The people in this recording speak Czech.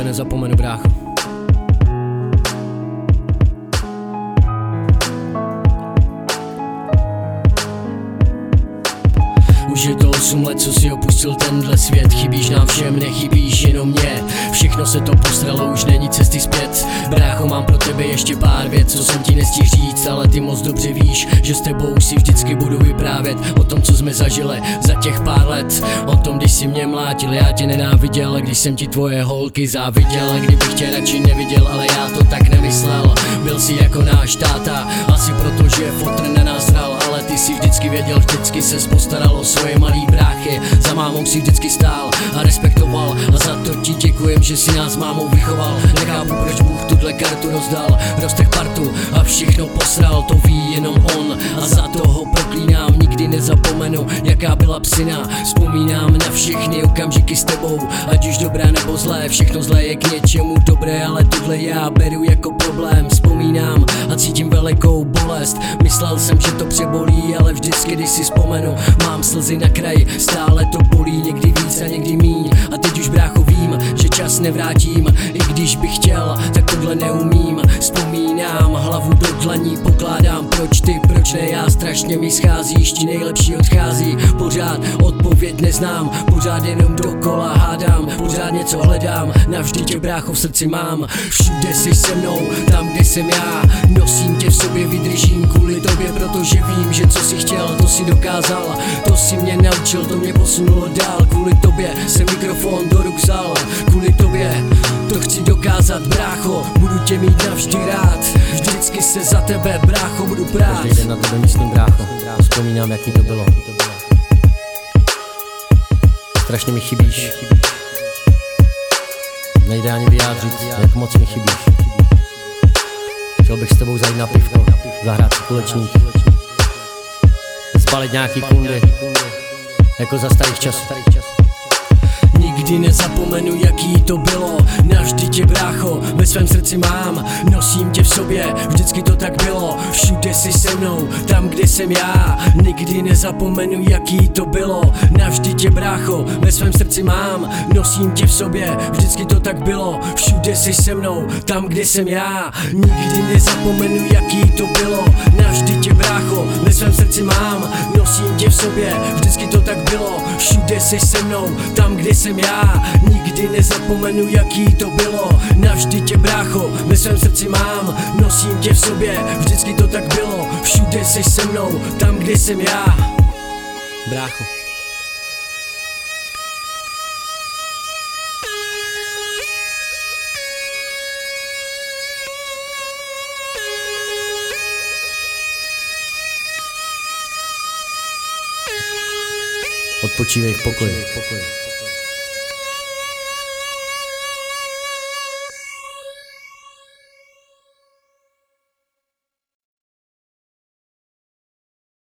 tebe nezapomenu, brácho. Už je to 8 let, co si opustil tenhle svět. Chybíš nám všem, nechybíš jenom mě Všechno se to postralo, už není cesty zpět. Brácho, mám pro tebe ještě pár věc, co jsem ti nestihl říct Ale ty moc dobře víš, že s tebou si vždycky budu vyprávět O tom, co jsme zažili za těch pár let. O tom, když si mě mlátil, já tě nenáviděl. Když jsem ti tvoje holky záviděl Kdybych tě radši neviděl, ale já to tak nemyslel. Byl si jako náš táta, asi protože fotr na nás hral Ale ty si vždycky věděl, vždycky se postaral o svoje malý bráchy Za mámou si vždycky stál a respektoval. A za to ti děkujem, že si nás mámou vychoval. Nechápu, proč Bůh tuhle kartu rozdal. Roztech partu a všechno posral To ví jenom on. A za toho proklínám Nikdy nezapomenu, jaká byla psina. Vzpomínám na všechny okamžiky s tebou Ať už dobré nebo zlé, všechno zlé je k něčemu dobré Ale tohle já beru jako problém cítím velikou bolest. Myslel jsem, že to přebolí, ale vždycky, když si vzpomenu Mám slzy na kraji, stále to bolí Někdy víc a někdy míň. A teď už brácho vím, že čas nevrátím. I když bych chtěl, tak tohle neumím. Vzpomínám, hlavu do dlaní strašně mi scházíš Ti nejlepší odchází, pořád odpověď neznám Pořád jenom dokola hádám, pořád něco hledám Navždy tě brácho v srdci mám. Všude jsi se mnou, tam kde jsem já. Nosím tě v sobě, vydržím kvůli tobě Protože vím, že co si chtěl, to si dokázal. To si mě naučil, to mě posunulo dál. Kvůli tobě jsem mikrofon do ruk vzal. Kvůli tobě to chci dokázat, brácho Budu tě mít navždy rád Vždycky se za tebe, brácho, budu prát Každý na tebe myslím, brácho. Vzpomínám, jaký to bylo. Strašně mi chybíš. Nejde ani vyjádřit, jak moc mi chybíš. Chtěl bych s tebou zajít na pivko, zahrát kulečník, zbalit nějaký kundy, jako za starých časů. Nikdy nezapomenu, jaký to bylo. Navždy tě brácho, ve svém srdci mám. Nosím tě v sobě, vždycky to tak bylo. Všude jsi se mnou, tam kde jsem já. Nikdy nezapomenu, jaký to bylo. Navždy tě brácho, ve svém srdci mám. Nosím tě v sobě, vždycky to tak bylo. Všude jsi se mnou, tam kde jsem já. Nikdy nezapomenu, jaký to bylo. Navždy tě brácho, ve svém srdci mám. Nosím tě v sobě, Jsi se mnou, tam kde jsem já. Nikdy nezapomenu, jaký to bylo. Navždy tě brácho, ve svém srdci mám. Nosím tě v sobě, vždycky to tak bylo. Všude jsi se mnou, tam kde jsem já. Brácho. Odpočívej v pokoji.